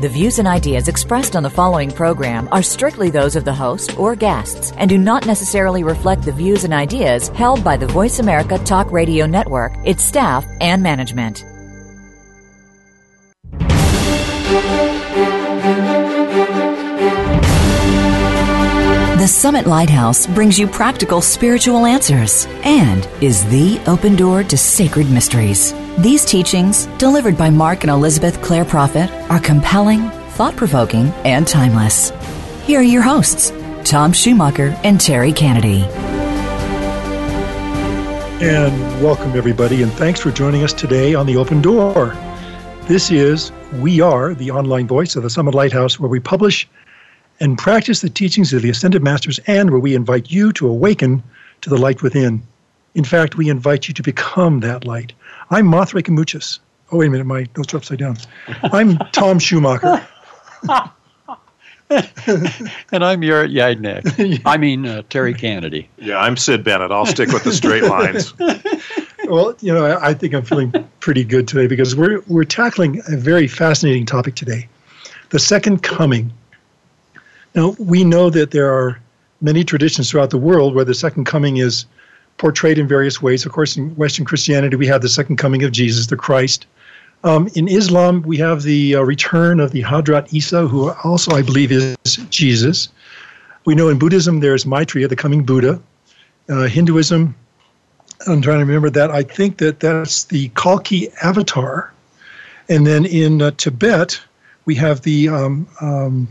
The views and ideas expressed on the following program are strictly those of the host or guests and do not necessarily reflect the views and ideas held by the Voice America Talk Radio Network, its staff, and management. The Summit Lighthouse brings you practical spiritual answers and is the open door to sacred mysteries. These teachings, delivered by Mark and Elizabeth Clare Prophet, are compelling, thought provoking, and timeless. Here are your hosts, Tom Schumacher and Terry Kennedy. And welcome, everybody, and thanks for joining us today on The Open Door. This is We Are, the online voice of the Summit Lighthouse, where we publish and practice the teachings of the Ascended Masters and where we invite you to awaken to the light within. In fact, we invite you to become that light. I'm Mothra Kamuchis. Oh, wait a minute, my notes are upside down. I'm Tom Schumacher. and I'm your Yadnik. I mean, uh, Terry Kennedy. Yeah, I'm Sid Bennett. I'll stick with the straight lines. well, you know, I, I think I'm feeling pretty good today because we're, we're tackling a very fascinating topic today the second coming now, we know that there are many traditions throughout the world where the second coming is portrayed in various ways. Of course, in Western Christianity, we have the second coming of Jesus, the Christ. Um, in Islam, we have the uh, return of the Hadhrat Isa, who also, I believe, is Jesus. We know in Buddhism there's Maitreya, the coming Buddha. Uh, Hinduism, I'm trying to remember that. I think that that's the Kalki avatar. And then in uh, Tibet, we have the um, um,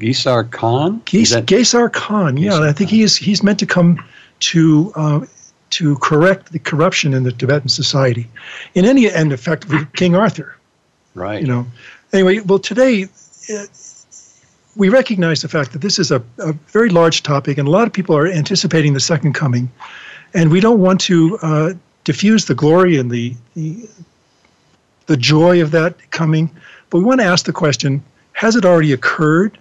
Gesar Khan? Ges- that- Gesar Khan, yeah. I think he is, he's meant to come to uh, to correct the corruption in the Tibetan society. In any end, effectively, King Arthur. Right. You know. Anyway, well, today uh, we recognize the fact that this is a, a, very large topic, and a lot of people are anticipating the second coming, and we don't want to uh, diffuse the glory and the, the the joy of that coming, but we want to ask the question: Has it already occurred?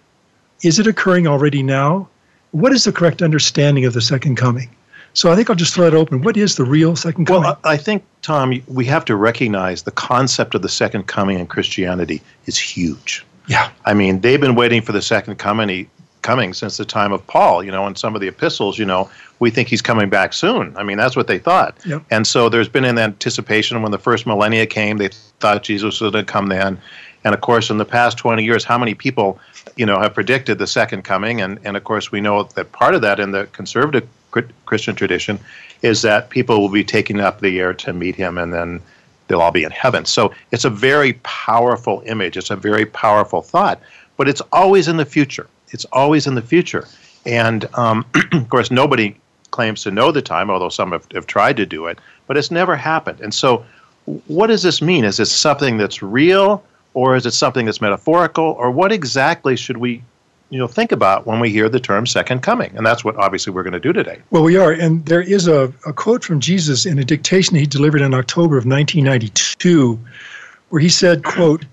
Is it occurring already now? What is the correct understanding of the second coming? So I think I'll just throw it open. What is the real second coming? Well, I think, Tom, we have to recognize the concept of the second coming in Christianity is huge. Yeah. I mean, they've been waiting for the second coming coming since the time of Paul. You know, in some of the epistles, you know, we think he's coming back soon. I mean, that's what they thought. Yep. And so there's been an anticipation when the first millennia came, they thought Jesus was going to come then. And of course, in the past 20 years, how many people, you know, have predicted the second coming? And, and of course, we know that part of that in the conservative Christian tradition is that people will be taking up the air to meet him and then they'll all be in heaven. So it's a very powerful image. It's a very powerful thought, but it's always in the future. It's always in the future. And um, of course, nobody claims to know the time, although some have, have tried to do it, but it's never happened. And so, what does this mean? Is this something that's real? or is it something that's metaphorical or what exactly should we you know think about when we hear the term second coming and that's what obviously we're going to do today well we are and there is a, a quote from jesus in a dictation he delivered in october of 1992 where he said quote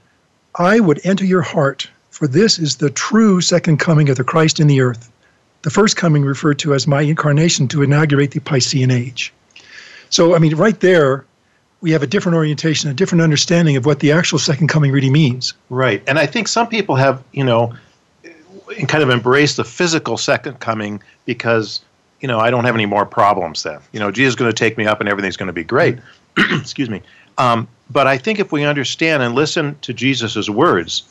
i would enter your heart for this is the true second coming of the christ in the earth the first coming referred to as my incarnation to inaugurate the piscean age so i mean right there we have a different orientation, a different understanding of what the actual second coming really means. Right. And I think some people have, you know, kind of embrace the physical second coming because, you know, I don't have any more problems then. You know, Jesus is going to take me up and everything's going to be great. Excuse me. Um, but I think if we understand and listen to Jesus' words,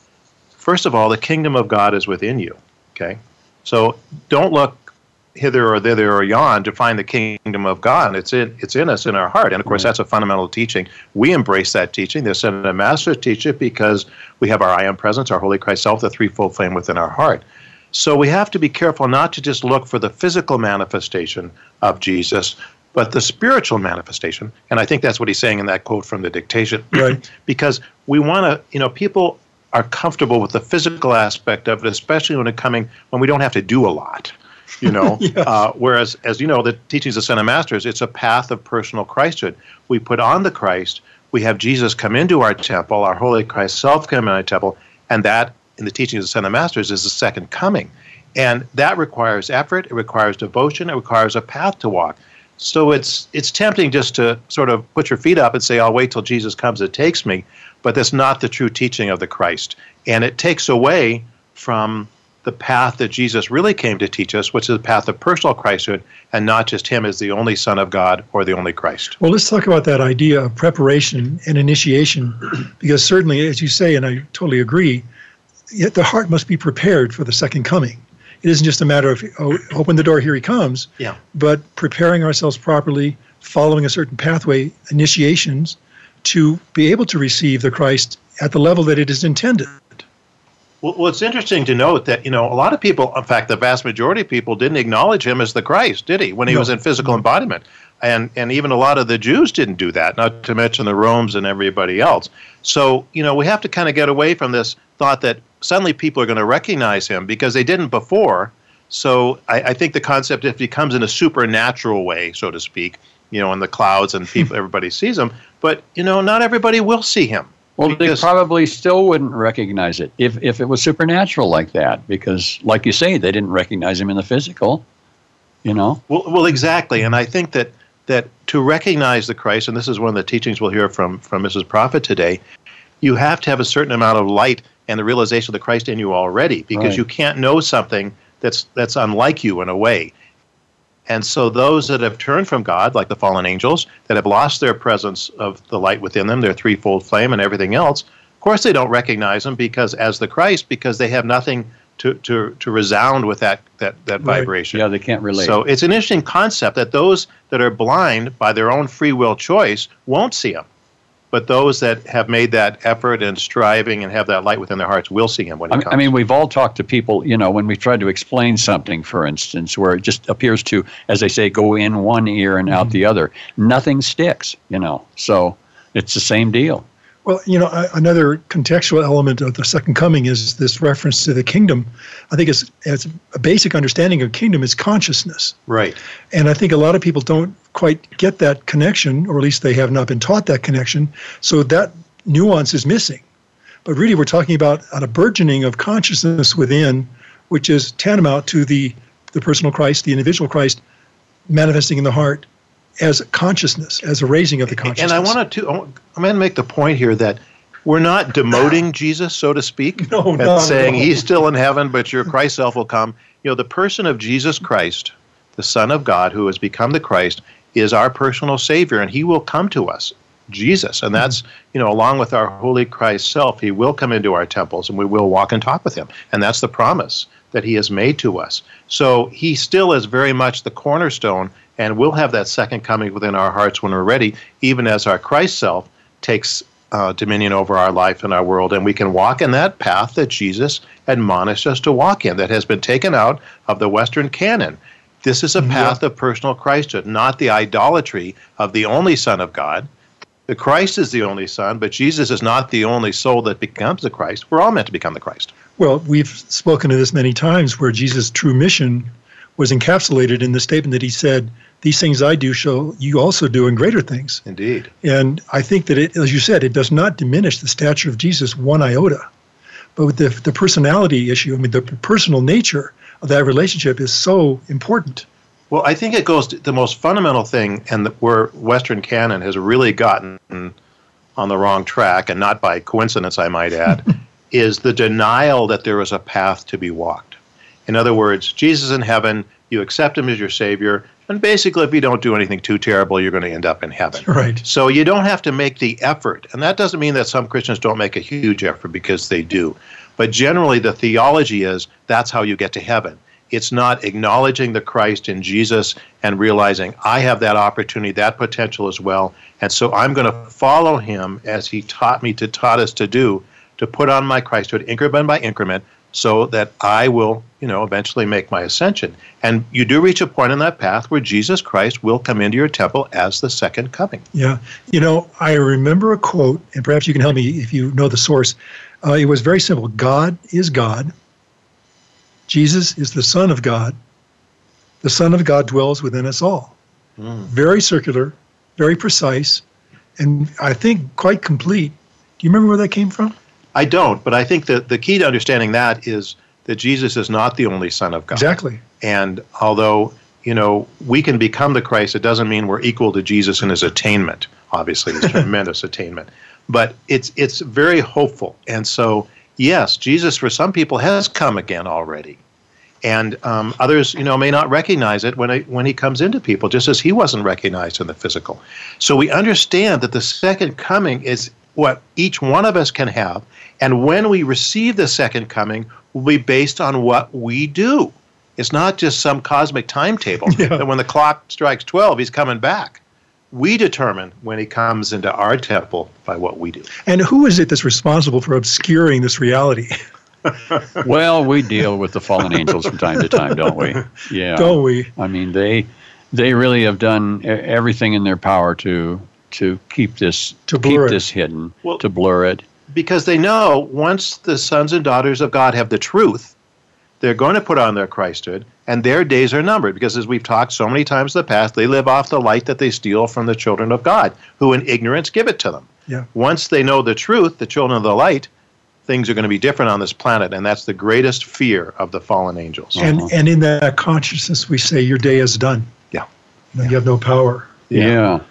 first of all, the kingdom of God is within you. Okay? So don't look hither or thither or yon to find the kingdom of God. It's in it's in us in our heart, and of course that's a fundamental teaching. We embrace that teaching. The Ascended Masters teach it because we have our I am presence, our Holy Christ Self, the threefold flame within our heart. So we have to be careful not to just look for the physical manifestation of Jesus, but the spiritual manifestation. And I think that's what he's saying in that quote from the dictation. Right. because we want to, you know, people are comfortable with the physical aspect of it, especially when it coming when we don't have to do a lot you know. yes. uh, whereas, as you know, the teachings of Ascended Masters, it's a path of personal Christhood. We put on the Christ, we have Jesus come into our temple, our Holy Christ self come into our temple, and that, in the teachings of of Masters, is the second coming. And that requires effort, it requires devotion, it requires a path to walk. So it's it's tempting just to sort of put your feet up and say, I'll wait till Jesus comes and takes me, but that's not the true teaching of the Christ. And it takes away from the path that Jesus really came to teach us, which is the path of personal Christhood, and not just Him as the only Son of God or the only Christ. Well, let's talk about that idea of preparation and initiation, because certainly, as you say, and I totally agree, yet the heart must be prepared for the second coming. It isn't just a matter of oh, open the door, here he comes, yeah. but preparing ourselves properly, following a certain pathway, initiations, to be able to receive the Christ at the level that it is intended. Well, well, it's interesting to note that you know a lot of people, in fact, the vast majority of people didn't acknowledge him as the Christ, did he? When he no. was in physical embodiment, and and even a lot of the Jews didn't do that. Not to mention the Romans and everybody else. So you know we have to kind of get away from this thought that suddenly people are going to recognize him because they didn't before. So I, I think the concept if he comes in a supernatural way, so to speak, you know, in the clouds and people, everybody sees him, but you know, not everybody will see him. Well, they probably still wouldn't recognize it if, if it was supernatural like that, because, like you say, they didn't recognize him in the physical. You know. Well, well, exactly, and I think that that to recognize the Christ, and this is one of the teachings we'll hear from from Mrs. Prophet today, you have to have a certain amount of light and the realization of the Christ in you already, because right. you can't know something that's that's unlike you in a way. And so those that have turned from God, like the fallen angels, that have lost their presence of the light within them, their threefold flame and everything else, of course they don't recognize them because as the Christ, because they have nothing to, to, to resound with that, that, that right. vibration. Yeah, they can't relate. So it's an interesting concept that those that are blind by their own free will choice won't see him. But those that have made that effort and striving and have that light within their hearts will see him when he I, comes. I mean, we've all talked to people, you know, when we try to explain something, for instance, where it just appears to, as they say, go in one ear and out mm-hmm. the other. Nothing sticks, you know. So it's the same deal. Well, you know, another contextual element of the second coming is this reference to the kingdom. I think it's, it's a basic understanding of kingdom is consciousness. Right. And I think a lot of people don't quite get that connection, or at least they have not been taught that connection. So that nuance is missing. But really, we're talking about a burgeoning of consciousness within, which is tantamount to the, the personal Christ, the individual Christ, manifesting in the heart as consciousness, as a raising of the consciousness. And I wanted to, I'm going to make the point here that we're not demoting Jesus, so to speak, no, no, saying no. he's still in heaven, but your Christ self will come. You know, the person of Jesus Christ, the Son of God, who has become the Christ, is our personal Savior, and He will come to us, Jesus, and that's mm-hmm. you know, along with our Holy Christ self, He will come into our temples, and we will walk and talk with Him, and that's the promise that He has made to us. So He still is very much the cornerstone and we'll have that second coming within our hearts when we're ready, even as our Christ self takes uh, dominion over our life and our world, and we can walk in that path that Jesus admonished us to walk in, that has been taken out of the Western canon. This is a mm-hmm. path of personal Christhood, not the idolatry of the only Son of God. The Christ is the only Son, but Jesus is not the only soul that becomes the Christ. We're all meant to become the Christ. Well, we've spoken of this many times where Jesus' true mission was encapsulated in the statement that he said, these things I do shall you also do in greater things. Indeed. And I think that it, as you said, it does not diminish the stature of Jesus one iota. But with the, the personality issue, I mean, the personal nature of that relationship is so important. Well, I think it goes to the most fundamental thing, and where Western canon has really gotten on the wrong track, and not by coincidence, I might add, is the denial that there is a path to be walked. In other words, Jesus in heaven, you accept him as your Savior, and basically, if you don't do anything too terrible, you're going to end up in heaven. Right. So you don't have to make the effort. And that doesn't mean that some Christians don't make a huge effort because they do. But generally, the theology is that's how you get to heaven. It's not acknowledging the Christ in Jesus and realizing I have that opportunity, that potential as well. And so I'm going to follow him as he taught me to, taught us to do, to put on my Christhood increment by increment so that I will, you know, eventually make my ascension. And you do reach a point in that path where Jesus Christ will come into your temple as the second coming. Yeah. You know, I remember a quote, and perhaps you can help me if you know the source. Uh, it was very simple God is God, Jesus is the Son of God, the Son of God dwells within us all. Mm. Very circular, very precise, and I think quite complete. Do you remember where that came from? I don't, but I think that the key to understanding that is that Jesus is not the only Son of God. Exactly. And although, you know, we can become the Christ, it doesn't mean we're equal to Jesus in his attainment. Obviously, his tremendous attainment. But it's it's very hopeful. And so, yes, Jesus for some people has come again already. And um, others, you know, may not recognize it when, it when he comes into people, just as he wasn't recognized in the physical. So we understand that the second coming is what each one of us can have. And when we receive the second coming, will be based on what we do. It's not just some cosmic timetable Yeah. that when the clock strikes 12, he's coming back. We determine when he comes into our temple by what we do. And who is it that's responsible for obscuring this reality? Well, we deal with the fallen angels from time to time, don't we? Yeah. Don't we? I mean, they they really have done e- everything in their power to to keep this To keep it. this hidden, Well- to blur it. Because they know once the sons and daughters of God have the truth, they're going to put on their Christhood, and their days are numbered. Because as we've talked so many times in the past, they live off the light that they steal from the children of God, who in ignorance give it to them. Yeah. Once they know the truth, the children of the light, things are going to be different on this planet, and that's the greatest fear of the fallen angels. And uh-huh. and in that consciousness, we say your day is done. Yeah. You, know, you have no power. Yeah.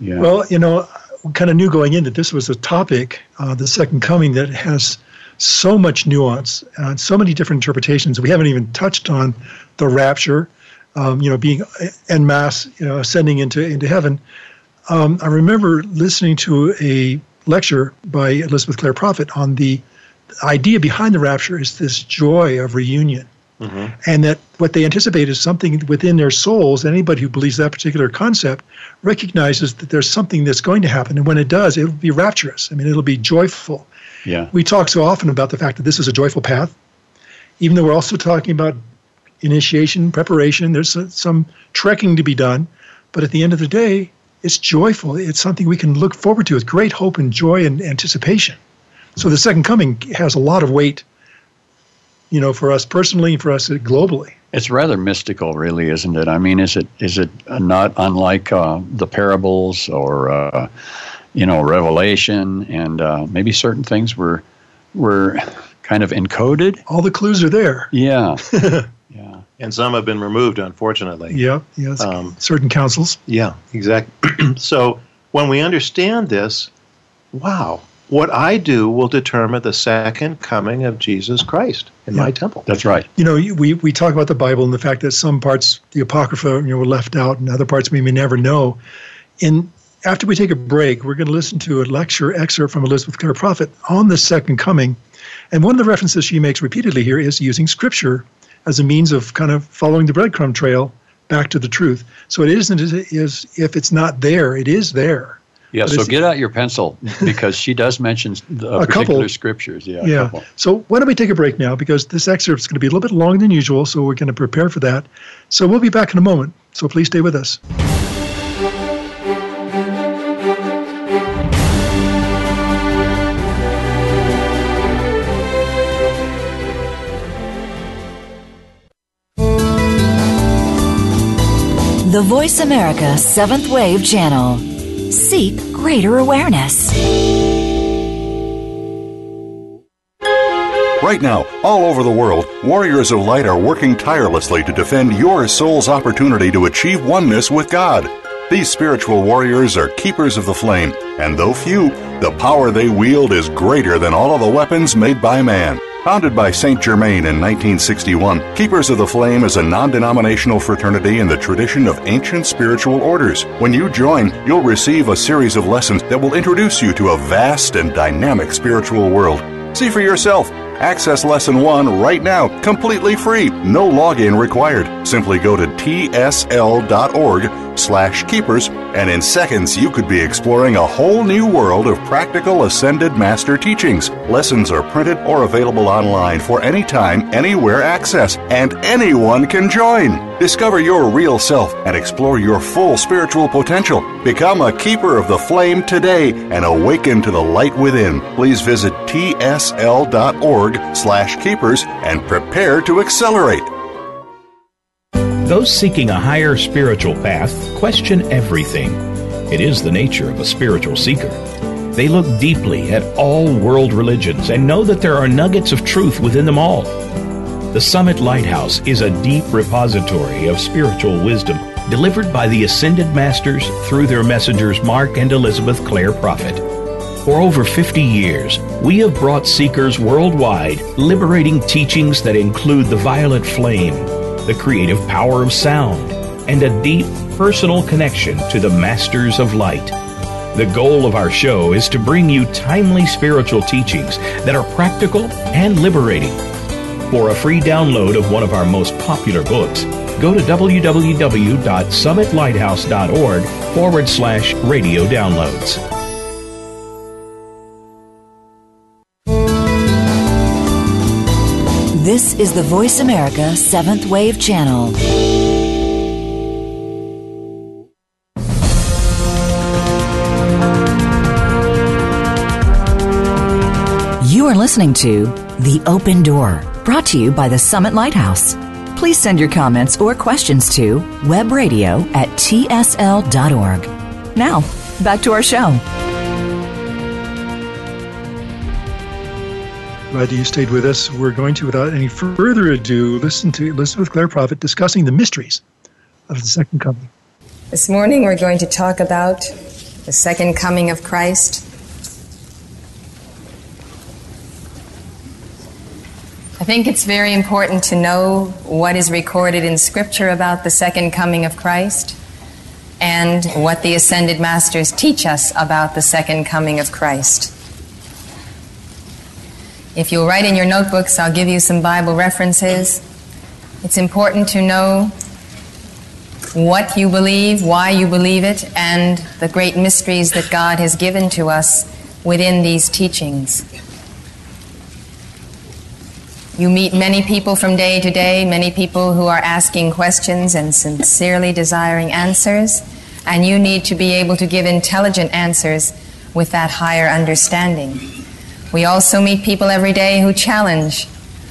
Yeah. Well, you know, we kind of knew going in that this was a topic, uh, the second coming, that has so much nuance and so many different interpretations. We haven't even touched on the rapture, um, you know, being en masse, you know, ascending into into heaven. Um, I remember listening to a lecture by Elizabeth Clare Prophet on the idea behind the rapture is this joy of reunion. Mm-hmm. And that what they anticipate is something within their souls. Anybody who believes that particular concept recognizes that there's something that's going to happen. And when it does, it'll be rapturous. I mean, it'll be joyful. yeah. We talk so often about the fact that this is a joyful path, even though we're also talking about initiation, preparation. There's some trekking to be done. But at the end of the day, it's joyful. It's something we can look forward to with great hope and joy and anticipation. So the second coming has a lot of weight, you know, for us personally and for us globally. It's rather mystical, really, isn't it? I mean, is it is it not unlike uh, the parables or uh, you know Revelation, and uh, maybe certain things were were kind of encoded? All the clues are there. Yeah, yeah, And some have been removed, unfortunately. Yeah, yes. Um, certain councils. Yeah, exactly. so when we understand this, wow, what I do will determine the second coming of Jesus Christ in my temple. that's right. You know, we, we talk about the Bible and the fact that some parts, the Apocrypha, you know, were left out, and other parts we may never know. And after we take a break, we're going to listen to a lecture excerpt from Elizabeth Clare Prophet on the second coming. And one of the references she makes repeatedly here is using Scripture as a means of kind of following the breadcrumb trail back to the truth. So it isn't as is if it's not there, it is there. Yeah, But so get out your pencil because she does mention the A uh, couple. particular scriptures. Yeah, a yeah. couple. So why don't we take a break now because this excerpt is going to be a little bit longer than usual, so we're going to prepare for that. So we'll be back in a moment. So please stay with us. The Voice America Seventh Wave Channel. Seek greater awareness. Right now, all over the world, warriors of light are working tirelessly to defend your soul's opportunity to achieve oneness with God. These spiritual warriors are keepers of the flame, and though few, the power they wield is greater than all of the weapons made by man. Founded by St. Germain in 1961, Keepers of the Flame is a non denominational fraternity in the tradition of ancient spiritual orders. When you join, you'll receive a series of lessons that will introduce you to a vast and dynamic spiritual world. See for yourself. Access Lesson 1 right now, completely free, no login required. Simply go to tsl.org slash keepers, and in seconds you could be exploring a whole new world of practical Ascended Master teachings. Lessons are printed or available online for any time, anywhere access, and anyone can join. Discover your real self and explore your full spiritual potential. Become a keeper of the flame today and awaken to the light within. Please visit tsl.org slash keepers and prepare to accelerate. Those seeking a higher spiritual path question everything. It is the nature of a spiritual seeker. They look deeply at all world religions and know that there are nuggets of truth within them all. The Summit Lighthouse is a deep repository of spiritual wisdom delivered by the Ascended Masters through their messengers Mark and Elizabeth Clare Prophet. For over 50 years, we have brought seekers worldwide liberating teachings that include the violet flame, the creative power of sound, and a deep personal connection to the Masters of Light. The goal of our show is to bring you timely spiritual teachings that are practical and liberating. For a free download of one of our most popular books, go to www.summitlighthouse.org forward slash radio downloads. This is the Voice America Seventh Wave Channel. You are listening to The Open Door, brought to you by the Summit Lighthouse. Please send your comments or questions to webradio at tsl.org. Now, back to our show. Glad you stayed with us. We're going to, without any further ado, listen to Elizabeth Clare Prophet discussing the mysteries of the second coming. This morning we're going to talk about the second coming of Christ. I think it's very important to know what is recorded in Scripture about the second coming of Christ and what the ascended masters teach us about the second coming of Christ. If you'll write in your notebooks, I'll give you some Bible references. It's important to know what you believe, why you believe it, and the great mysteries that God has given to us within these teachings. You meet many people from day to day, many people who are asking questions and sincerely desiring answers, and you need to be able to give intelligent answers with that higher understanding. We also meet people every day who challenge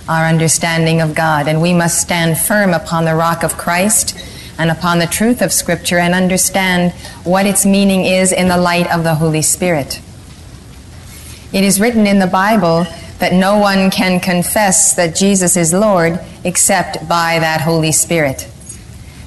our understanding of God, and we must stand firm upon the rock of Christ and upon the truth of Scripture and understand what its meaning is in the light of the Holy Spirit. It is written in the Bible that no one can confess that Jesus is Lord except by that Holy Spirit.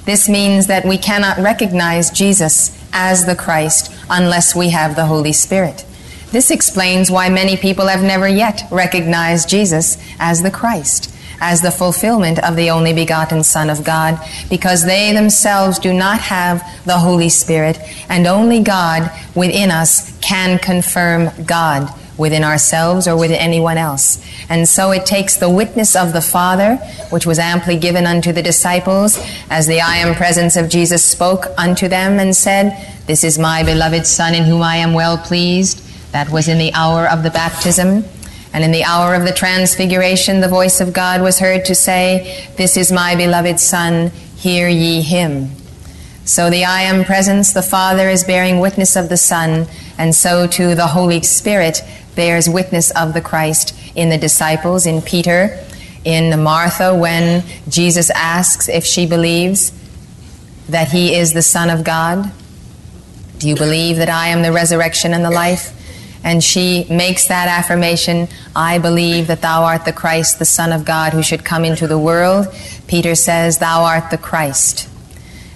This means that we cannot recognize Jesus as the Christ unless we have the Holy Spirit. This explains why many people have never yet recognized Jesus as the Christ, as the fulfillment of the only begotten Son of God, because they themselves do not have the Holy Spirit, and only God within us can confirm God within ourselves or with anyone else. And so it takes the witness of the Father, which was amply given unto the disciples, as the I am presence of Jesus spoke unto them and said, This is my beloved Son in whom I am well pleased. That was in the hour of the baptism. And in the hour of the transfiguration, the voice of God was heard to say, This is my beloved Son, hear ye him. So the I am presence, the Father is bearing witness of the Son, and so too the Holy Spirit bears witness of the Christ in the disciples, in Peter, in Martha, when Jesus asks if she believes that he is the Son of God. Do you believe that I am the resurrection and the life? And she makes that affirmation I believe that thou art the Christ, the Son of God, who should come into the world. Peter says, Thou art the Christ.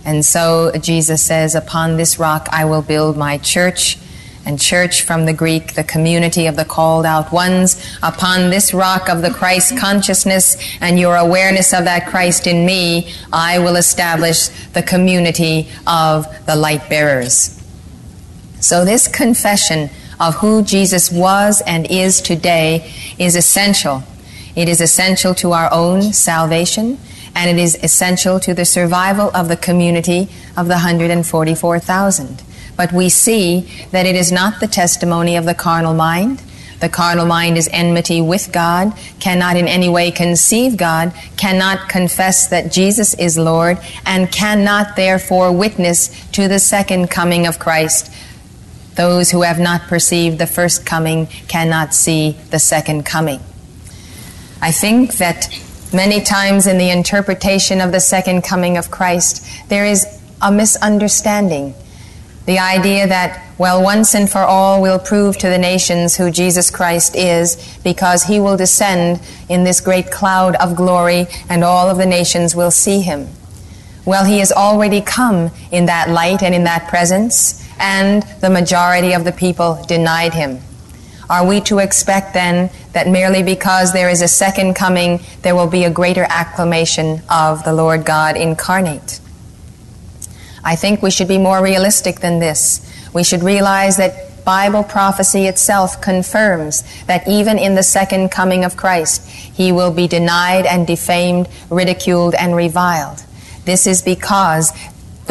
And so Jesus says, Upon this rock I will build my church. And church from the Greek, the community of the called out ones. Upon this rock of the Christ consciousness and your awareness of that Christ in me, I will establish the community of the light bearers. So this confession of who Jesus was and is today is essential. It is essential to our own salvation, and it is essential to the survival of the community of the 144,000. But we see that it is not the testimony of the carnal mind. The carnal mind is enmity with God, cannot in any way conceive God, cannot confess that Jesus is Lord, and cannot therefore witness to the second coming of Christ. Those who have not perceived the first coming cannot see the second coming. I think that many times in the interpretation of the second coming of Christ, there is a misunderstanding. The idea that, well, once and for all, we'll prove to the nations who Jesus Christ is because he will descend in this great cloud of glory and all of the nations will see him. Well, he has already come in that light and in that presence, and the majority of the people denied him. Are we to expect then that merely because there is a second coming, there will be a greater acclamation of the Lord God incarnate? I think we should be more realistic than this. We should realize that Bible prophecy itself confirms that even in the second coming of Christ, he will be denied and defamed, ridiculed and reviled. This is because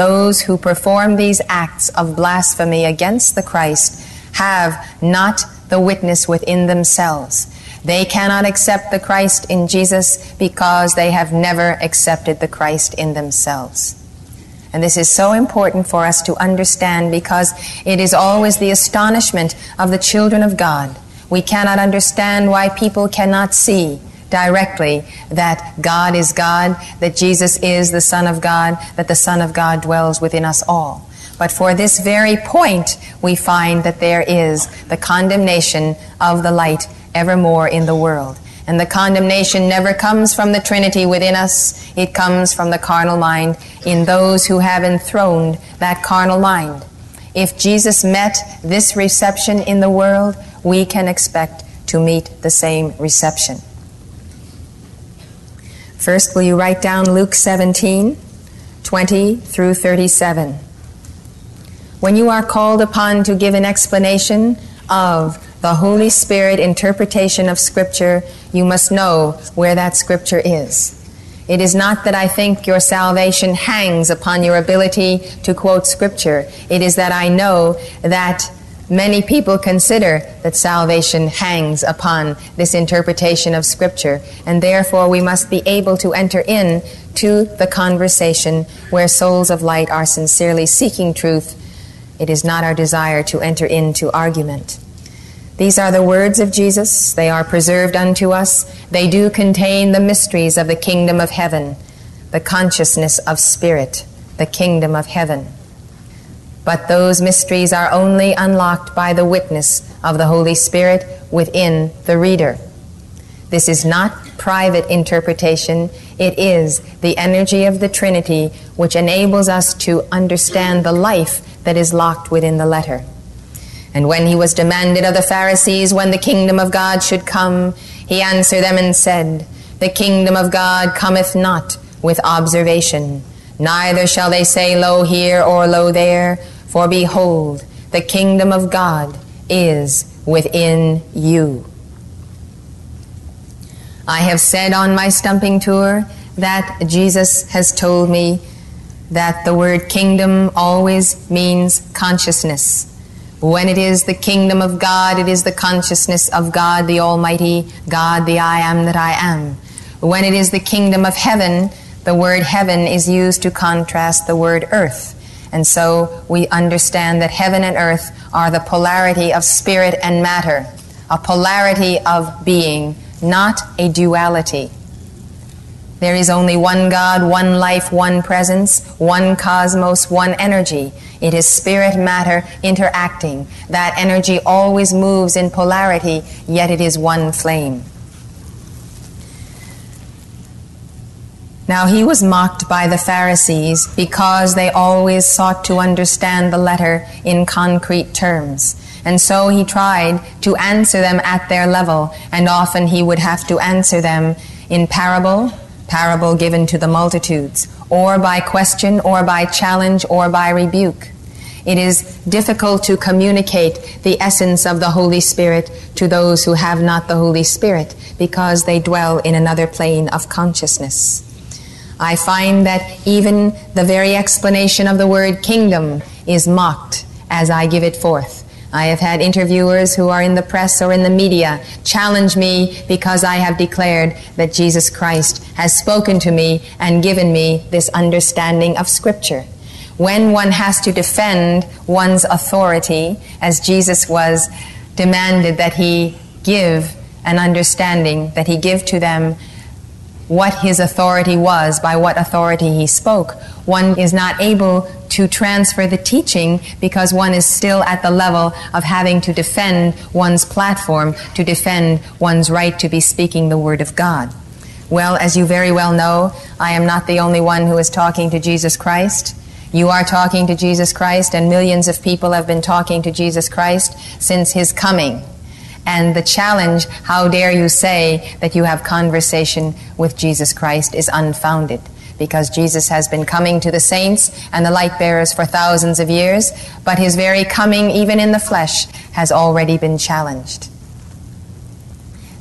those who perform these acts of blasphemy against the Christ have not the witness within themselves. They cannot accept the Christ in Jesus because they have never accepted the Christ in themselves. And this is so important for us to understand because it is always the astonishment of the children of God. We cannot understand why people cannot see directly that God is God, that Jesus is the Son of God, that the Son of God dwells within us all. But for this very point, we find that there is the condemnation of the light evermore in the world. And the condemnation never comes from the Trinity within us, it comes from the carnal mind in those who have enthroned that carnal mind. If Jesus met this reception in the world, we can expect to meet the same reception. First, will you write down Luke 17, 20 through 37? When you are called upon to give an explanation of the Holy Spirit interpretation of Scripture, you must know where that Scripture is. It is not that I think your salvation hangs upon your ability to quote Scripture. It is that I know that many people consider that salvation hangs upon this interpretation of Scripture, and therefore we must be able to enter in to the conversation where souls of light are sincerely seeking truth it is not our desire to enter into argument. These are the words of Jesus. They are preserved unto us. They do contain the mysteries of the kingdom of heaven, the consciousness of spirit, the kingdom of heaven. But those mysteries are only unlocked by the witness of the Holy Spirit within the reader. This is not private interpretation, it is the energy of the Trinity which enables us to understand the life that is locked within the letter. And when he was demanded of the Pharisees when the kingdom of God should come, he answered them and said, The kingdom of God cometh not with observation, neither shall they say, Lo here or lo there, for behold, the kingdom of God is within you. I have said on my stumping tour that Jesus has told me that the word kingdom always means consciousness. When it is the kingdom of God, it is the consciousness of God the Almighty, God the I am that I am. When it is the kingdom of heaven, the word heaven is used to contrast the word earth. And so we understand that heaven and earth are the polarity of spirit and matter, a polarity of being, not a duality. There is only one God, one life, one presence, one cosmos, one energy. It is spirit matter interacting. That energy always moves in polarity, yet it is one flame. Now he was mocked by the Pharisees because they always sought to understand the letter in concrete terms. And so he tried to answer them at their level, and often he would have to answer them in parable parable given to the multitudes, or by question, or by challenge, or by rebuke. It is difficult to communicate the essence of the Holy Spirit to those who have not the Holy Spirit because they dwell in another plane of consciousness. I find that even the very explanation of the word kingdom is mocked as I give it forth. I have had interviewers who are in the press or in the media challenge me because I have declared that Jesus Christ has spoken to me and given me this understanding of Scripture. When one has to defend one's authority, as Jesus was demanded that he give an understanding, that he give to them what his authority was, by what authority he spoke. One is not able to transfer the teaching because one is still at the level of having to defend one's platform, to defend one's right to be speaking the Word of God. Well, as you very well know, I am not the only one who is talking to Jesus Christ. You are talking to Jesus Christ, and millions of people have been talking to Jesus Christ since his coming. And the challenge, how dare you say that you have conversation with Jesus Christ, is unfounded. Because Jesus has been coming to the saints and the light bearers for thousands of years, but his very coming, even in the flesh, has already been challenged.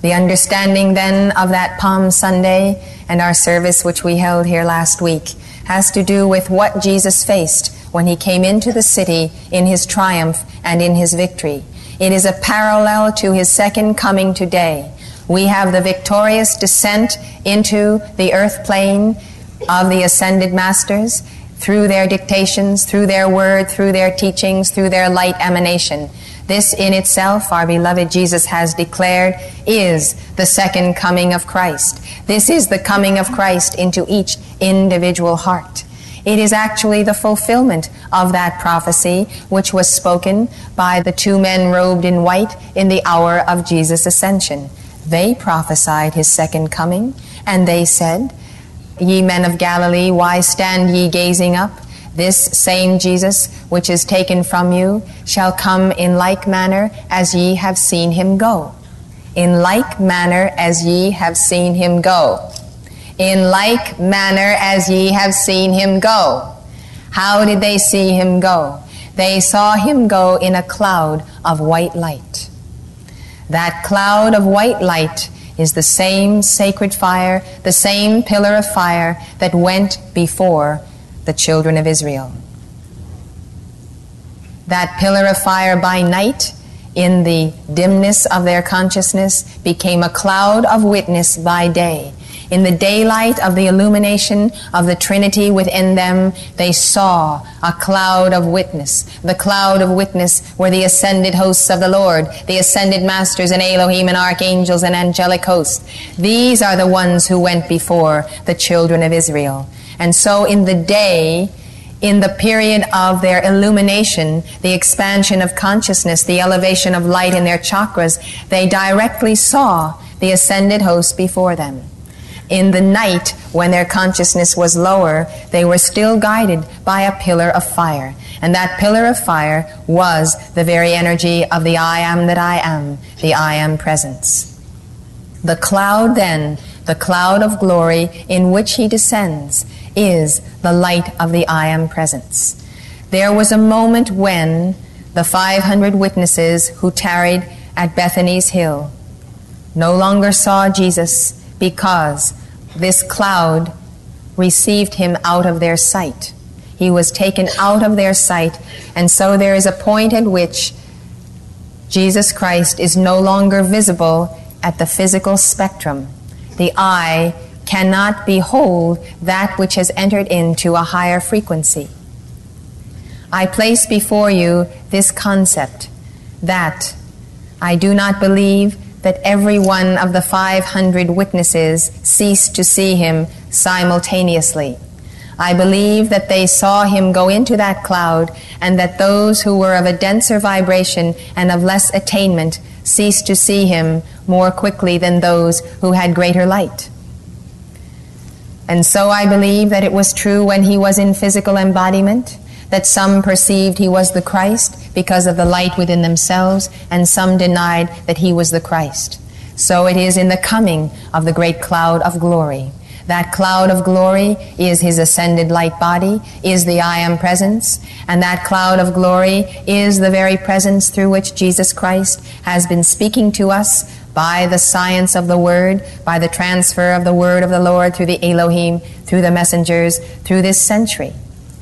The understanding then of that Palm Sunday and our service which we held here last week has to do with what Jesus faced when he came into the city in his triumph and in his victory. It is a parallel to his second coming today. We have the victorious descent into the earth plane of the ascended masters through their dictations, through their word, through their teachings, through their light emanation. This in itself, our beloved Jesus has declared, is the second coming of Christ. This is the coming of Christ into each individual heart. It is actually the fulfillment of that prophecy which was spoken by the two men robed in white in the hour of Jesus' ascension. They prophesied his second coming, and they said, Ye men of Galilee, why stand ye gazing up? This same Jesus, which is taken from you, shall come in like manner as ye have seen him go. In like manner as ye have seen him go in like manner as ye have seen him go. How did they see him go? They saw him go in a cloud of white light. That cloud of white light is the same sacred fire, the same pillar of fire that went before the children of Israel. That pillar of fire by night, in the dimness of their consciousness, became a cloud of witness by day in the daylight of the illumination of the Trinity within them, they saw a cloud of witness. The cloud of witness were the ascended hosts of the Lord, the ascended masters and Elohim and archangels and angelic hosts. These are the ones who went before the children of Israel. And so in the day, in the period of their illumination, the expansion of consciousness, the elevation of light in their chakras, they directly saw the ascended host before them. In the night, when their consciousness was lower, they were still guided by a pillar of fire. And that pillar of fire was the very energy of the I am that I am, the I am presence. The cloud then, the cloud of glory in which he descends, is the light of the I am presence. There was a moment when the 500 witnesses who tarried at Bethany's hill no longer saw Jesus because this cloud received him out of their sight. He was taken out of their sight, and so there is a point at which Jesus Christ is no longer visible at the physical spectrum. The eye cannot behold that which has entered into a higher frequency. I place before you this concept that I do not believe that every one of the 500 witnesses ceased to see him simultaneously. I believe that they saw him go into that cloud, and that those who were of a denser vibration and of less attainment ceased to see him more quickly than those who had greater light. And so I believe that it was true when he was in physical embodiment, that some perceived he was the Christ because of the light within themselves, and some denied that he was the Christ. So it is in the coming of the great cloud of glory. That cloud of glory is his ascended light body, is the I am presence, and that cloud of glory is the very presence through which Jesus Christ has been speaking to us by the science of the Word, by the transfer of the Word of the Lord through the Elohim, through the messengers, through this century.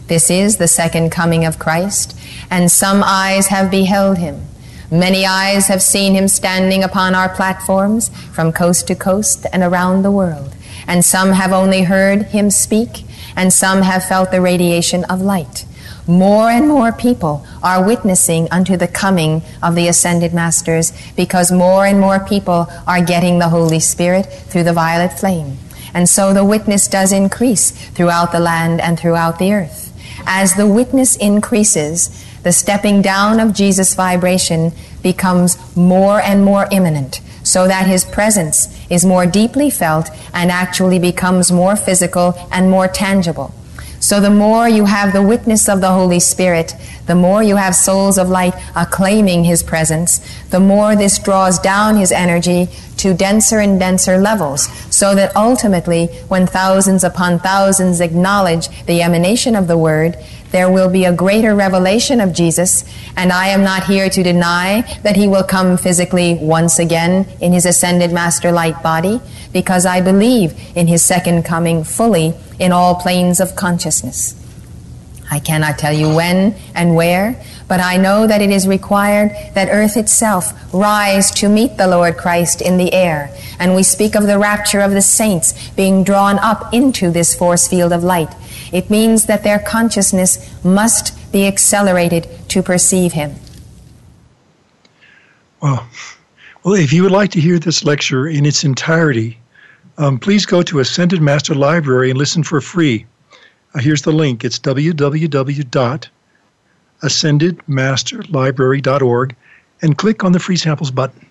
This is the second coming of Christ, and some eyes have beheld him. Many eyes have seen him standing upon our platforms from coast to coast and around the world, and some have only heard him speak, and some have felt the radiation of light. More and more people are witnessing unto the coming of the ascended masters because more and more people are getting the Holy Spirit through the violet flame. And so the witness does increase throughout the land and throughout the earth. As the witness increases, the stepping down of Jesus' vibration becomes more and more imminent so that his presence is more deeply felt and actually becomes more physical and more tangible. So the more you have the witness of the Holy Spirit, the more you have souls of light acclaiming His presence, the more this draws down His energy to denser and denser levels, so that ultimately, when thousands upon thousands acknowledge the emanation of the Word, there will be a greater revelation of Jesus, and I am not here to deny that He will come physically once again in His ascended Master Light body, because I believe in His second coming fully in all planes of consciousness. I cannot tell you when and where, but I know that it is required that earth itself rise to meet the Lord Christ in the air. And we speak of the rapture of the saints being drawn up into this force field of light. It means that their consciousness must be accelerated to perceive Him. Well, well, if you would like to hear this lecture in its entirety, um, please go to Ascended Master Library and listen for free. Uh, here's the link it's www.ascendedmasterlibrary.org and click on the free samples button.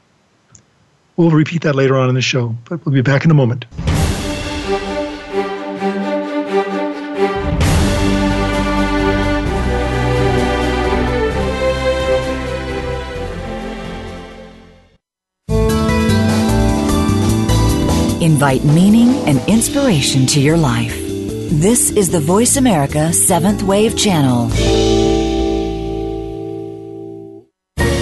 We'll repeat that later on in the show, but we'll be back in a moment. Invite meaning and inspiration to your life. This is the Voice America Seventh Wave Channel.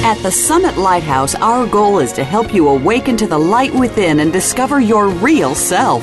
At the Summit Lighthouse, our goal is to help you awaken to the light within and discover your real self.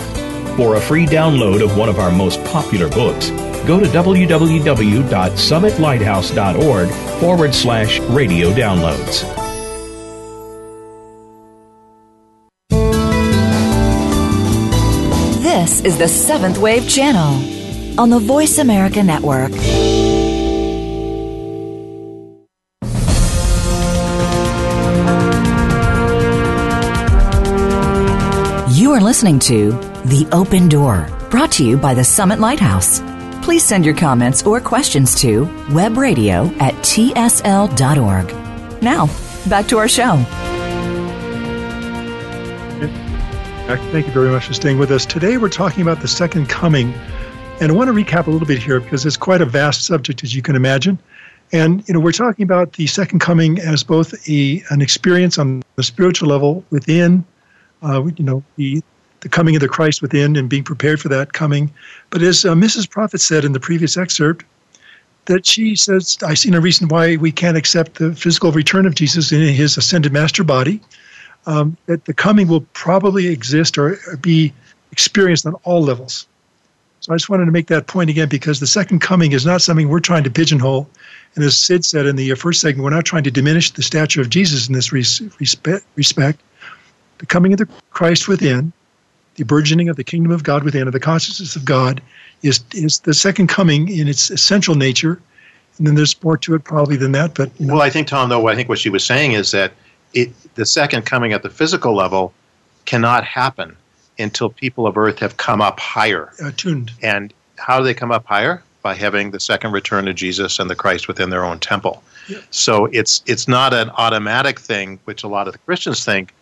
for a free download of one of our most popular books, go to www.summitlighthouse.org forward slash radio downloads. This is the Seventh Wave Channel on the Voice America Network. Listening to The Open Door, brought to you by the Summit Lighthouse. Please send your comments or questions to webradio at tsl.org. Now, back to our show. Thank you very much for staying with us. Today we're talking about the second coming. And I want to recap a little bit here because it's quite a vast subject, as you can imagine. And you know, we're talking about the second coming as both a an experience on the spiritual level within, uh, you know, the the coming of the Christ within and being prepared for that coming. But as uh, Mrs. Prophet said in the previous excerpt, that she says, I see no reason why we can't accept the physical return of Jesus in his ascended master body. Um, that the coming will probably exist or be experienced on all levels. So I just wanted to make that point again because the second coming is not something we're trying to pigeonhole. And as Sid said in the first segment, we're not trying to diminish the stature of Jesus in this respect. The coming of the Christ within, the burgeoning of the kingdom of God within, of the consciousness of God, is is the second coming in its essential nature. And then there's more to it probably than that. But you know. well, I think Tom, though, I think what she was saying is that it, the second coming at the physical level cannot happen until people of Earth have come up higher. Uh, Attuned. And how do they come up higher? By having the second return of Jesus and the Christ within their own temple. So it's it's not an automatic thing, which a lot of the Christians think.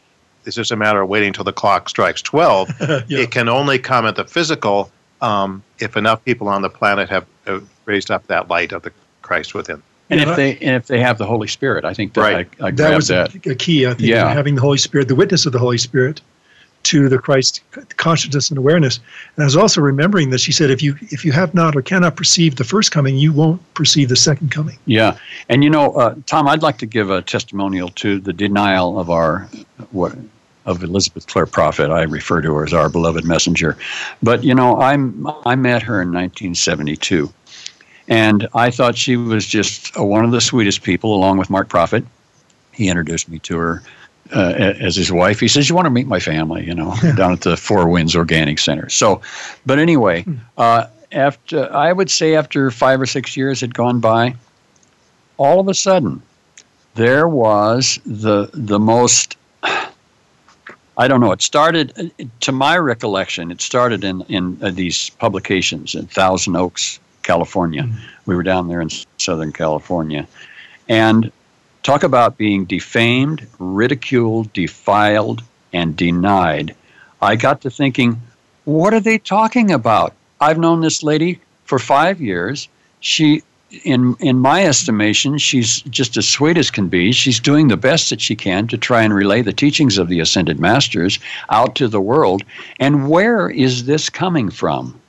It's just a matter of waiting until the clock strikes twelve. It can only come at the physical um, if enough people on the planet have, have raised up that light of the Christ within. And yeah, if they and if they have the Holy Spirit, I think that right. I, I that was that. A, a, key. I think yeah. having the Holy Spirit, the witness of the Holy Spirit, to the Christ consciousness and awareness. And I was also remembering that she said, if you if you have not or cannot perceive the first coming, you won't perceive the second coming. Yeah, and you know, uh, Tom, I'd like to give a testimonial to the denial of our what of Elizabeth Clare Prophet. I refer to her as our beloved messenger. But you know, I'm I met her in 1972. And I thought she was just one of the sweetest people, along with Mark Prophet. He introduced me to her uh, as his wife. He says, "You want to meet my family?" You know, down at the Four Winds Organic Center. So, but anyway, hmm. uh, after I would say after five or six years had gone by, all of a sudden, there was the the most. I don't know. It started, to my recollection, it started in in uh, these publications in Thousand Oaks, California. Mm-hmm. We were down there in Southern California, and Talk about being defamed, ridiculed, defiled, and denied. I got to thinking, what are they talking about? I've known this lady for five years. She, in in my estimation, she's just as sweet as can be. She's doing the best that she can to try and relay the teachings of the ascended masters out to the world. And where is this coming from?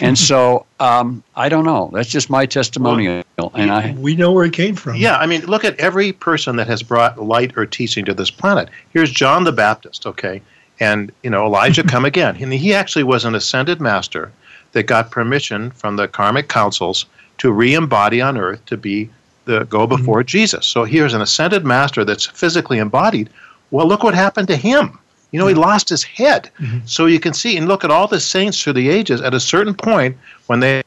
And so um, I don't know. That's just my testimonial, well, and I we know where it came from. Yeah, I mean, look at every person that has brought light or teaching to this planet. Here's John the Baptist, okay, and you know Elijah come again, and he actually was an ascended master that got permission from the karmic councils to re-embody on Earth to be the go mm-hmm. before mm-hmm. Jesus. So here's an ascended master that's physically embodied. Well, look what happened to him. You know, he lost his head. Mm-hmm. So you can see and look at all the saints through the ages. At a certain point, when they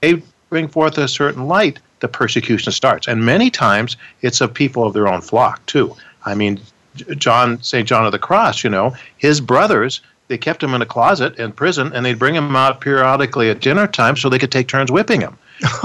bring forth a certain light, the persecution starts. And many times it's of people of their own flock, too. I mean, John, St. John of the Cross, you know, his brothers, they kept him in a closet in prison and they'd bring him out periodically at dinner time so they could take turns whipping him.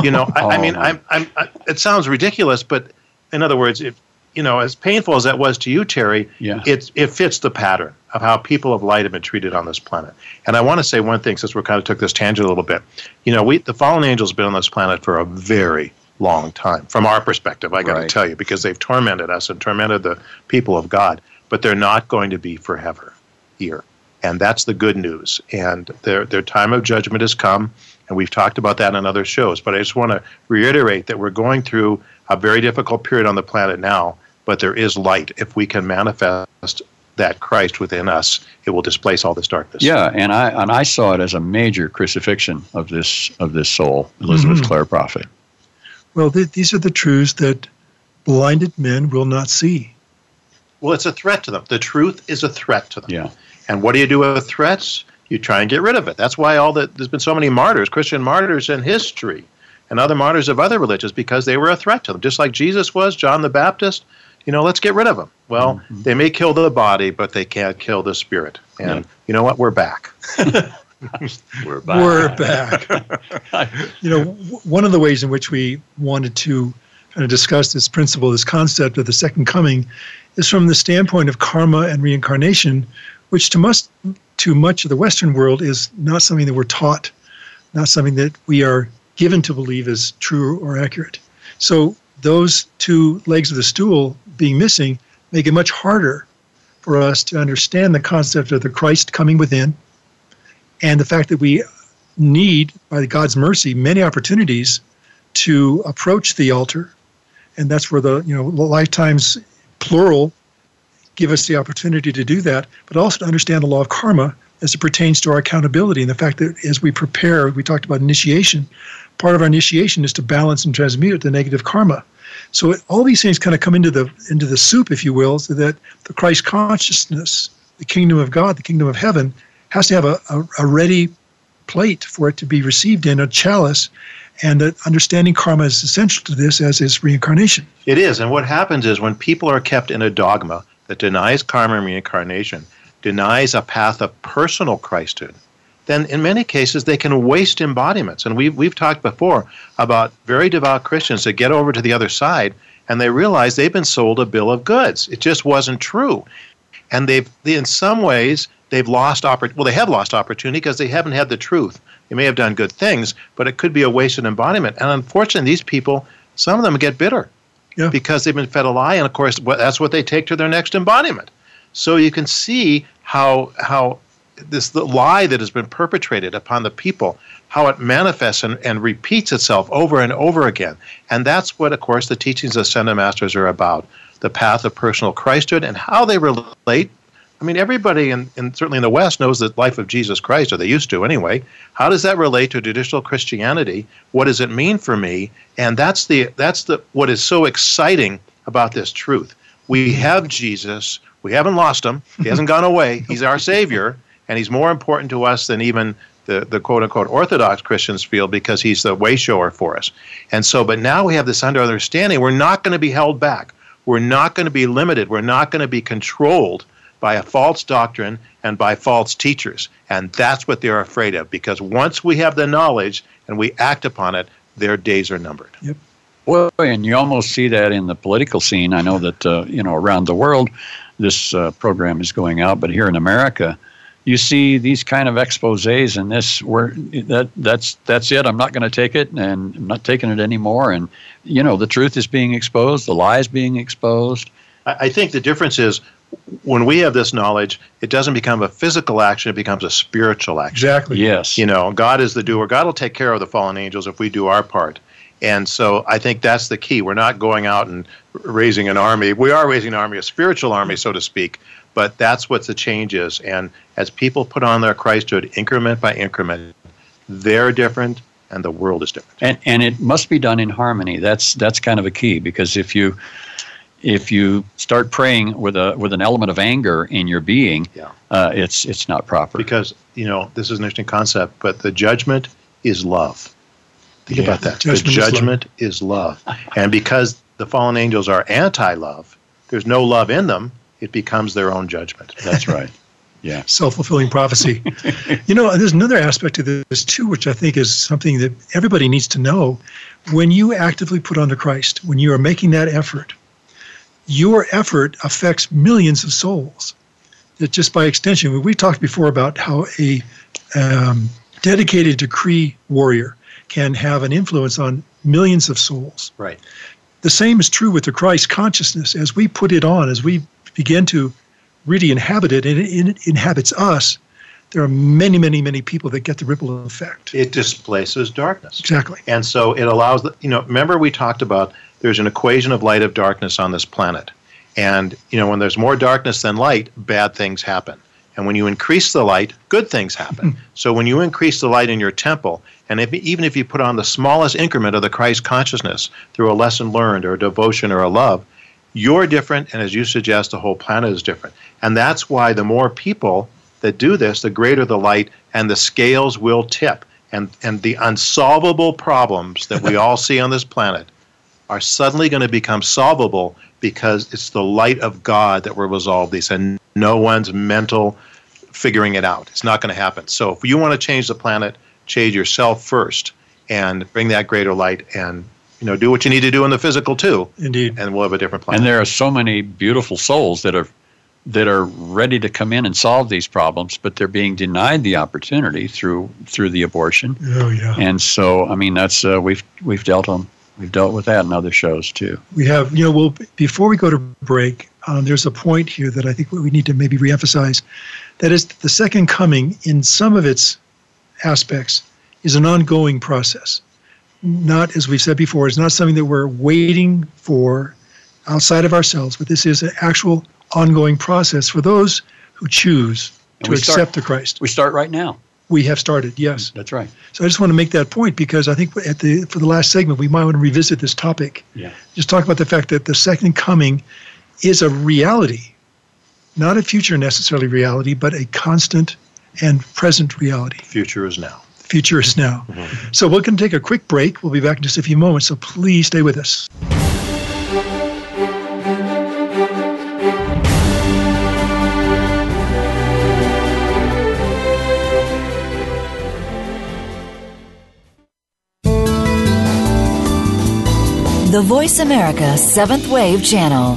You know, I, I mean, oh. I'm, I'm, I, it sounds ridiculous, but in other words, if, you know, as painful as that was to you, Terry, yeah. it, it fits the pattern of how people of light have been treated on this planet. And I want to say one thing, since we kind of took this tangent a little bit. You know, we the fallen angels have been on this planet for a very long time, from our perspective. I got right. to tell you, because they've tormented us and tormented the people of God. But they're not going to be forever here, and that's the good news. And their their time of judgment has come, and we've talked about that in other shows. But I just want to reiterate that we're going through a very difficult period on the planet now. But there is light if we can manifest that Christ within us, it will displace all this darkness. Yeah, and I and I saw it as a major crucifixion of this of this soul, Elizabeth mm-hmm. Clare Prophet. Well, th- these are the truths that blinded men will not see. Well, it's a threat to them. The truth is a threat to them. Yeah. And what do you do with threats? You try and get rid of it. That's why all the there's been so many martyrs, Christian martyrs in history, and other martyrs of other religions because they were a threat to them, just like Jesus was, John the Baptist you know, let's get rid of them. Well, mm-hmm. they may kill the body, but they can't kill the spirit. And yeah. you know what? We're back. We're back. We're back. you know, one of the ways in which we wanted to kind of discuss this principle, this concept of the second coming, is from the standpoint of karma and reincarnation, which to much, to much of the Western world is not something that we're taught, not something that we are given to believe is true or accurate. So those two legs of the stool being missing make it much harder for us to understand the concept of the Christ coming within and the fact that we need, by God's mercy, many opportunities to approach the altar. And that's where the you know lifetimes plural give us the opportunity to do that, but also to understand the law of karma, as it pertains to our accountability and the fact that as we prepare, we talked about initiation. Part of our initiation is to balance and transmute the negative karma. So it, all these things kind of come into the into the soup, if you will, so that the Christ consciousness, the kingdom of God, the kingdom of heaven, has to have a, a, a ready plate for it to be received in a chalice. And that understanding karma is essential to this, as is reincarnation. It is. And what happens is when people are kept in a dogma that denies karma and reincarnation, denies a path of personal Christhood, then in many cases they can waste embodiments. And we've, we've talked before about very devout Christians that get over to the other side and they realize they've been sold a bill of goods. It just wasn't true. And they've, they, in some ways, they've lost oppor- well they have lost opportunity because they haven't had the truth they may have done good things but it could be a wasted embodiment and unfortunately these people some of them get bitter yeah. because they've been fed a lie and of course that's what they take to their next embodiment so you can see how how this the lie that has been perpetrated upon the people how it manifests and, and repeats itself over and over again and that's what of course the teachings of Ascended Masters are about the path of personal Christhood and how they relate I mean, everybody, in, in, certainly in the West, knows the life of Jesus Christ, or they used to anyway. How does that relate to traditional Christianity? What does it mean for me? And that's the that's the what is so exciting about this truth. We have Jesus. We haven't lost him. He hasn't gone away. He's our Savior, and he's more important to us than even the, the quote unquote Orthodox Christians feel because he's the way shower for us. And so, but now we have this under understanding. We're not going to be held back. We're not going to be limited. We're not going to be controlled by a false doctrine and by false teachers. And that's what they're afraid of because once we have the knowledge and we act upon it, their days are numbered. Yep. Well, and you almost see that in the political scene. I know that uh, you know around the world, this uh, program is going out, but here in America, you see these kind of exposés and this where that that's that's it. I'm not going to take it, and I'm not taking it anymore. And you know, the truth is being exposed, the lies being exposed. I think the difference is when we have this knowledge, it doesn't become a physical action, it becomes a spiritual action. Exactly. Yes. You know, God is the doer. God will take care of the fallen angels if we do our part. And so I think that's the key. We're not going out and raising an army. We are raising an army, a spiritual army, so to speak, but that's what the change is. And as people put on their Christhood increment by increment, they're different and the world is different. And and it must be done in harmony. That's that's kind of a key because if you if you start praying with a with an element of anger in your being, yeah. uh, it's it's not proper. Because you know this is an interesting concept, but the judgment is love. Think Yeah. about that. Judgment the is love. judgment is love, and because the fallen angels are anti-love, there's no love in them. It becomes their own judgment. That's right. Yeah. self fulfilling prophecy. you know, there's another aspect to this too, which I think is something that everybody needs to know. When you actively put on the Christ, when you are making that effort, your effort affects millions of souls. That just by extension, we talked before about how a um, dedicated decree warrior can have an influence on millions of souls. Right. The same is true with the Christ consciousness. As we put it on, as we begin to really inhabit it, and it, it inhabits us, there are many, many, many people that get the ripple effect. It displaces darkness. Exactly. And so it allows the, you know, remember we talked about there's an equation of light of darkness on this planet. And, you know, when there's more darkness than light, bad things happen. And when you increase the light, good things happen. Hmm. so when you increase the light in your temple, and if, even if you put on the smallest increment of the Christ consciousness through a lesson learned or a devotion or a love, you're different. And as you suggest, the whole planet is different. And that's why the more people that do this, the greater the light, and the scales will tip. And, and the unsolvable problems that we all see on this planet are suddenly going to become solvable because it's the light of God that will resolve these, and no one's mental figuring it out. It's not going to happen. So if you want to change the planet, change yourself first, and bring that greater light, and you know do what you need to do in the physical too, Indeed. and we'll have a different planet. And there are so many beautiful souls that are that are ready to come in and solve these problems, but they're being denied the opportunity through through the abortion. Oh, yeah. And so, I mean, that's uh, we've we've dealt on we've dealt with that in other shows too. we have, you know, well, before we go to break, um, there's a point here that I think we need to maybe reemphasize. That is, the second coming, in some of its aspects, is an ongoing process. Not, as we've said before, it's not something that we're waiting for outside of ourselves, but this is an actual ongoing process for those who choose to accept the Christ. We start right now. We have started, yes. That's right. So I just want to make that point because I think at the for the last segment we might want to revisit this topic. Yeah. Just talk about the fact that the second coming is a reality, not a future necessarily reality, but a constant and present reality. Future is now. Future is now. Mm-hmm. So we're going to take a quick break. We'll be back in just a few moments. So please stay with us. The Voice America Seventh Wave Channel.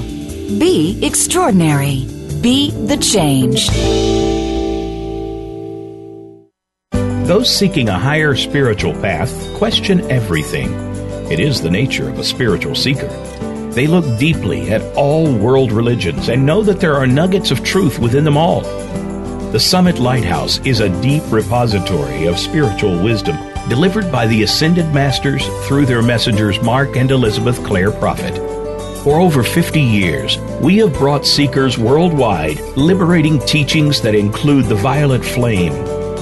Be extraordinary. Be the change. Those seeking a higher spiritual path question everything. It is the nature of a spiritual seeker. They look deeply at all world religions and know that there are nuggets of truth within them all. The Summit Lighthouse is a deep repository of spiritual wisdom delivered by the Ascended Masters through their messengers Mark and Elizabeth Clare Prophet. For over 50 years, we have brought seekers worldwide liberating teachings that include the violet flame,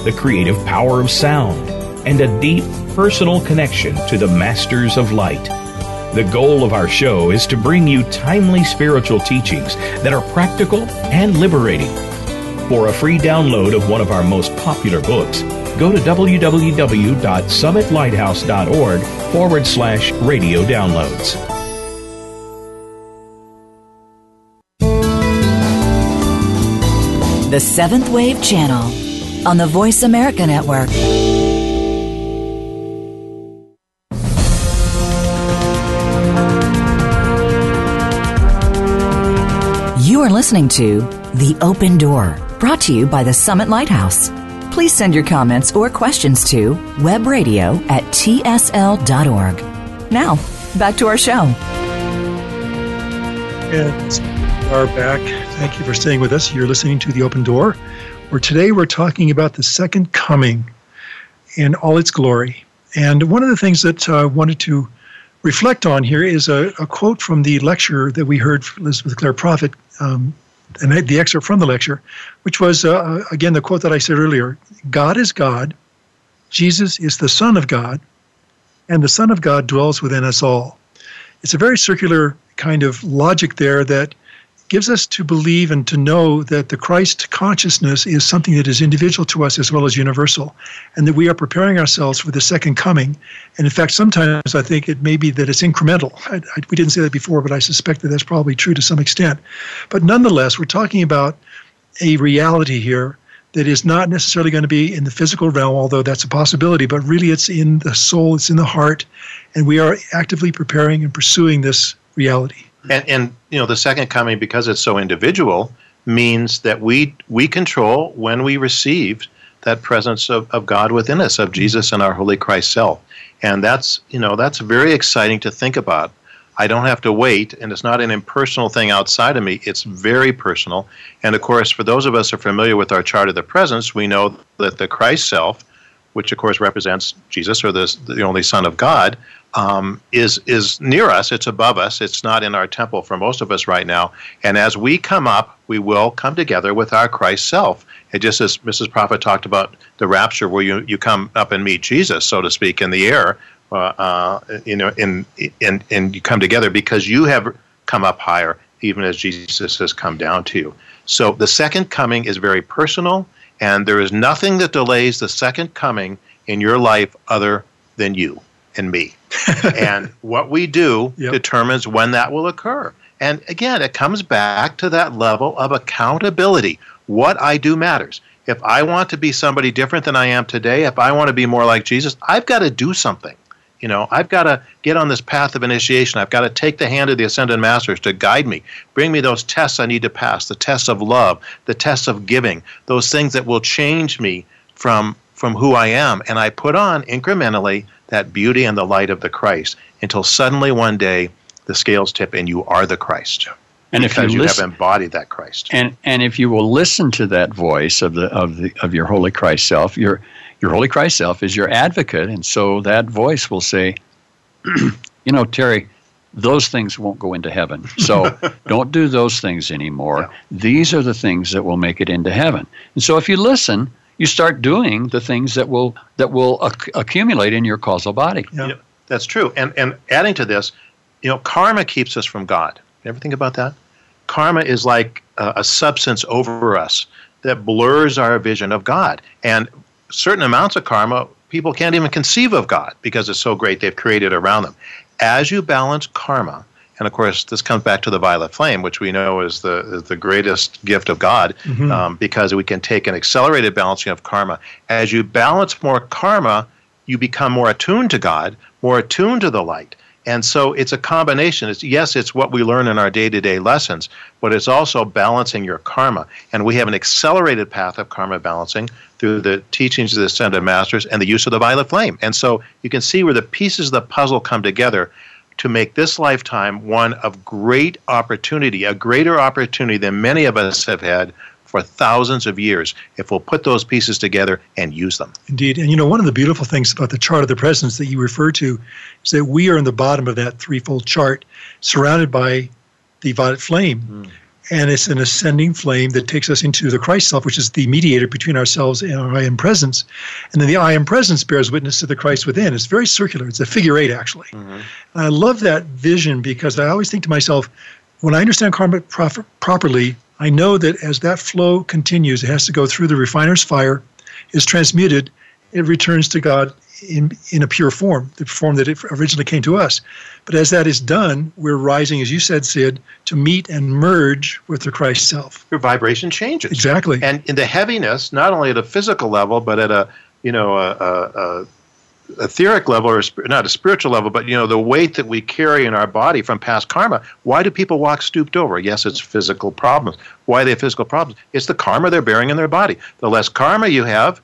the creative power of sound, and a deep personal connection to the Masters of Light. The goal of our show is to bring you timely spiritual teachings that are practical and liberating. For a free download of one of our most popular books, go to www.summitlighthouse.org forward slash radio downloads. The Seventh Wave Channel on the Voice America Network. You are listening to The Open Door, brought to you by the Summit Lighthouse. Please send your comments or questions to webradio at tsl.org. Now, back to our show. And we are back. Thank you for staying with us. You're listening to The Open Door, where today we're talking about the second coming in all its glory. And one of the things that I uh, wanted to reflect on here is a, a, quote from the lecture that we heard from Elizabeth Clare Prophet, um, and the excerpt from the lecture, which was, uh, uh, again, the quote that I said earlier God is God, Jesus is the Son of God, and the Son of God dwells within us all. It's a very circular kind of logic there that gives us to believe and to know that the Christ consciousness is something that is individual to us as well as universal, and that we are preparing ourselves for the second coming. And in fact, sometimes I think it may be that it's incremental. I, I, we didn't say that before, but I suspect that that's probably true to some extent. But nonetheless, we're talking about a reality here that is not necessarily going to be in the physical realm, although that's a possibility, but really it's in the soul, it's in the heart, and we are actively preparing and pursuing this reality. And, and you know the second coming because it's so individual means that we we control when we receive that presence of, of God within us, of mm-hmm. Jesus and our Holy Christ self. And that's you know that's very exciting to think about. I don't have to wait, and it's not an impersonal thing outside of me. It's very personal. And of course, for those of us who are familiar with our chart of the presence, we know that the Christ self, which of course represents Jesus or the, the only Son of God, um, is is near us. It's above us. It's not in our temple for most of us right now. And as we come up, we will come together with our Christ self. It just as Mrs. Prophet talked about the rapture, where you, you come up and meet Jesus, so to speak, in the air. Uh, uh, you know, in in and you come together because you have come up higher, even as Jesus has come down to you. So the second coming is very personal, and there is nothing that delays the second coming in your life other than you and me. and what we do yep. determines when that will occur. And again, it comes back to that level of accountability. What I do matters. If I want to be somebody different than I am today, if I want to be more like Jesus, I've got to do something. You know, I've got to get on this path of initiation. I've got to take the hand of the ascended masters to guide me. Bring me those tests I need to pass, the tests of love, the tests of giving, those things that will change me from from who I am. And I put on incrementally that beauty and the light of the Christ until suddenly one day the scales tip and you are the Christ. And because if you, you listen, have embodied that Christ. And and if you will listen to that voice of the of the of your holy Christ self, your your holy Christ self is your advocate, and so that voice will say, you know, Terry, those things won't go into heaven. So don't do those things anymore. Yeah. These are the things that will make it into heaven. And so if you listen, you start doing the things that will that will acc- accumulate in your causal body. Yeah. yeah. that's true. And and adding to this, you know, karma keeps us from God. You ever think about that? Karma is like a, a substance over us that blurs our vision of God. And certain amounts of karma, people can't even conceive of God because it's so great they've created around them. As you balance karma, and of course, this comes back to the violet flame, which we know is the is the greatest gift of God, mm-hmm. um, because we can take an accelerated balancing of karma. As you balance more karma, you become more attuned to God, more attuned to the light. And so it's a combination. It's, yes, it's what we learn in our day to day lessons, but it's also balancing your karma. And we have an accelerated path of karma balancing through the teachings of the Ascended Masters and the use of the violet flame. And so you can see where the pieces of the puzzle come together to make this lifetime one of great opportunity, a greater opportunity than many of us have had for thousands of years if we'll put those pieces together and use them. Indeed. And you know, one of the beautiful things about the chart of the presence that you refer to is that we are in the bottom of that threefold chart, surrounded by the violet flame. Mm. And it's an ascending flame that takes us into the Christ self, which is the mediator between ourselves and our I am presence. And then the I am presence bears witness to the Christ within. It's very circular. It's a figure eight, actually. Mm-hmm. And I love that vision because I always think to myself, when I understand karma prof- properly, I know that as that flow continues, it has to go through the refiner's fire, is transmuted, it returns to God in, in a pure form, the form that it originally came to us. But as that is done, we're rising, as you said, Sid, to meet and merge with the Christ self. Your vibration changes. Exactly. And in the heaviness, not only at a physical level, but at a you know a, a, a etheric level or not a spiritual level, but you know the weight that we carry in our body from past karma. Why do people walk stooped over? Yes, it's physical problems. Why they have physical problems? It's the karma they're bearing in their body. The less karma you have,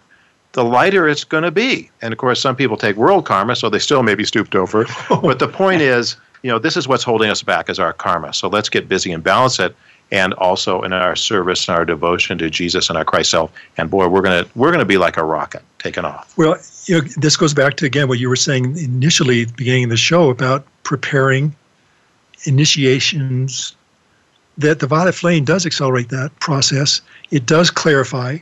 the lighter it's going to be. And of course, some people take world karma, so they still may be stooped over. but the point is, you know, this is what's holding us back is our karma. So let's get busy and balance it and also in our service and our devotion to Jesus and our Christ self. And boy, we're gonna we're gonna be like a rocket taking off. Well, you know, this goes back to again what you were saying initially at the beginning of the show about preparing initiations. That the violet flame does accelerate that process. It does clarify,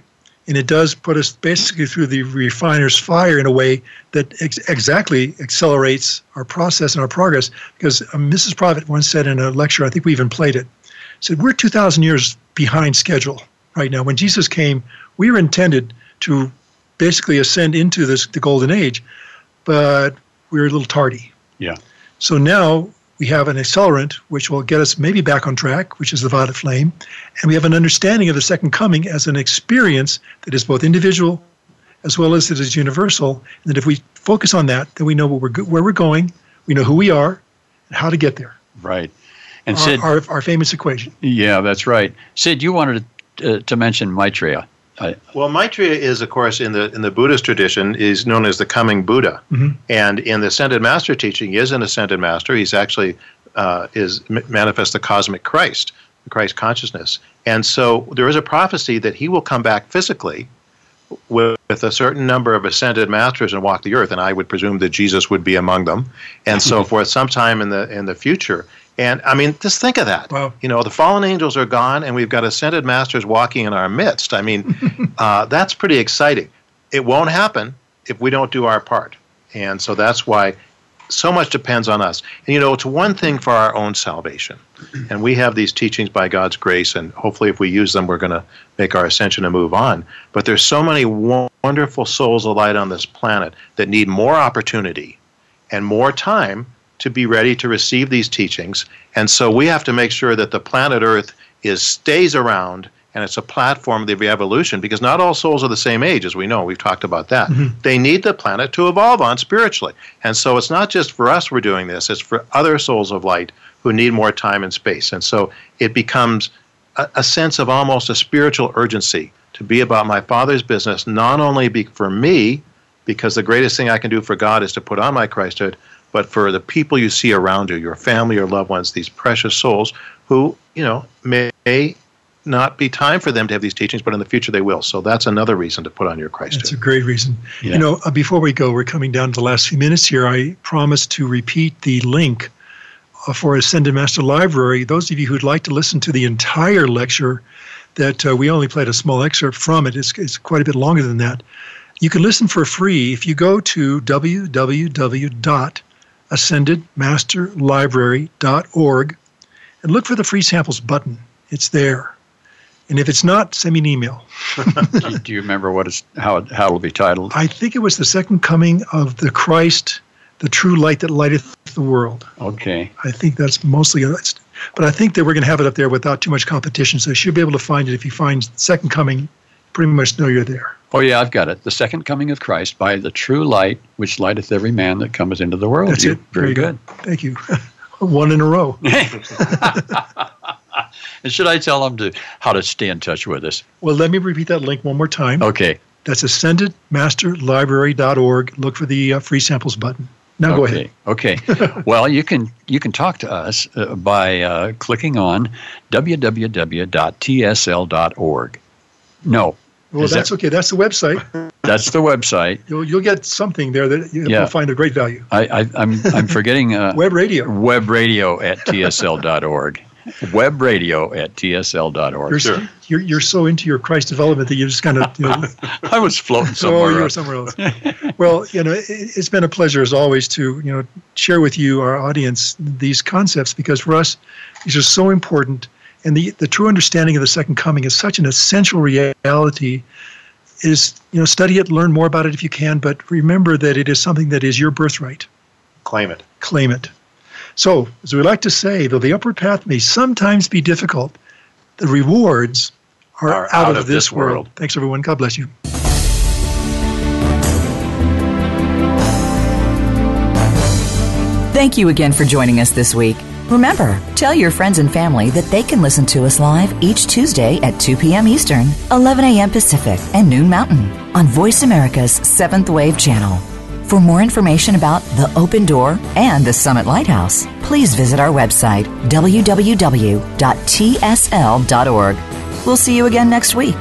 and it does put us basically through the refiner's fire in a way that ex- exactly accelerates our process and our progress. Because um, Mrs. Prophet once said in a lecture, I think we even played it said, We're 2,000 years behind schedule right now. When Jesus came, we were intended to basically ascend into this the golden age, but we are a little tardy. Yeah. So now we have an accelerant which will get us maybe back on track, which is the violet flame, and we have an understanding of the second coming as an experience that is both individual as well as it is universal. And that if we focus on that, then we know where we're, where we're going, we know who we are, and how to get there. Right. And our, Sid, our, our, famous equation. Yeah, that's right. Sid, you wanted to, uh, to mention Maitreya. I, well, Maitreya is, of course, in the in the Buddhist tradition, is known as the coming Buddha, mm-hmm. and in the Ascended Master teaching, he is an Ascended Master. He's actually uh, is manifest the cosmic Christ, the Christ consciousness, and so there is a prophecy that he will come back physically with, with a certain number of ascended masters and walk the earth, and I would presume that Jesus would be among them, and so forth, sometime in the in the future. And I mean, just think of that. Wow. You know, the fallen angels are gone, and we've got ascended masters walking in our midst. I mean, uh, that's pretty exciting. It won't happen if we don't do our part. And so that's why so much depends on us. And you know, it's one thing for our own salvation. And we have these teachings by God's grace, and hopefully, if we use them, we're going to make our ascension and move on. But there's so many wonderful souls alight on this planet that need more opportunity and more time to be ready to receive these teachings. And so we have to make sure that the planet Earth is stays around and it's a platform of the evolution because not all souls are the same age as we know we've talked about that mm-hmm. they need the planet to evolve on spiritually and so it's not just for us we're doing this it's for other souls of light who need more time and space and so it becomes a, a sense of almost a spiritual urgency to be about my father's business not only be for me because the greatest thing i can do for god is to put on my christhood but for the people you see around you, your family your loved ones, these precious souls who, you know, may not be time for them to have these teachings, but in the future they will. So that's another reason to put on your Christ. That's a great reason. Yeah. You know, uh, before we go, we're coming down to the last few minutes here. I promised to repeat the link uh, for Ascended Master Library, those of you who'd like to listen to the entire lecture, that uh, we only played a small excerpt from it, it's, it's quite a bit longer than that. You can listen for free if you go to www.ascendedmasterlibrary.org and look for the free samples button. It's there. And if it's not, send me an email. do you remember what is how it, how it'll be titled? I think it was the second coming of the Christ, the true light that lighteth the world. Okay. I think that's mostly it. But I think that we're going to have it up there without too much competition. So you should be able to find it if you find second coming. Pretty much know you're there. Oh yeah, I've got it. The second coming of Christ by the true light, which lighteth every man that cometh into the world. That's You- it. Very good. go. Thank you. One in a row. And should I tell them to how to stay in touch with us? Well, let me repeat that link one more time. Okay. That's ascendedmasterlibrary.org. Look for the uh, free samples button. Now go ahead. Okay. Okay. well, you can you can talk to us uh, by uh, clicking on www.tsl.org. No. Well, Is that's that- okay. That's the website. That's the website. You'll, you'll get something there that you Yeah. will find a great value. I, I, I'm I'm forgetting uh, Web radio. web radio at tsl.org. Web radio at tsl.org. You're, Sure. you're, you're so into your Christ development that you're just kind of, you know, I was floating oh, somewhere. you're else. somewhere else. well, you know, it, it's been a pleasure as always to, you know, share with you, our audience, these concepts because for us, these are so important. And the, the true understanding of the second coming is such an essential reality. Is you know, study it, learn more about it if you can, but remember that it is something that is your birthright. Claim it. claim it. So, as we like to say, though the upward path may sometimes be difficult, the rewards are, out, of, this world. Thanks, everyone. God bless you. Thank you again for joining us this week. Remember, tell your friends and family that they can listen to us live each Tuesday at 2 p.m. Eastern, 11 a.m. Pacific, and noon Mountain on Voice America's Seventh Wave channel. For more information about the Open Door and the Summit Lighthouse, please visit our website, www.tsl.org. We'll see you again next week.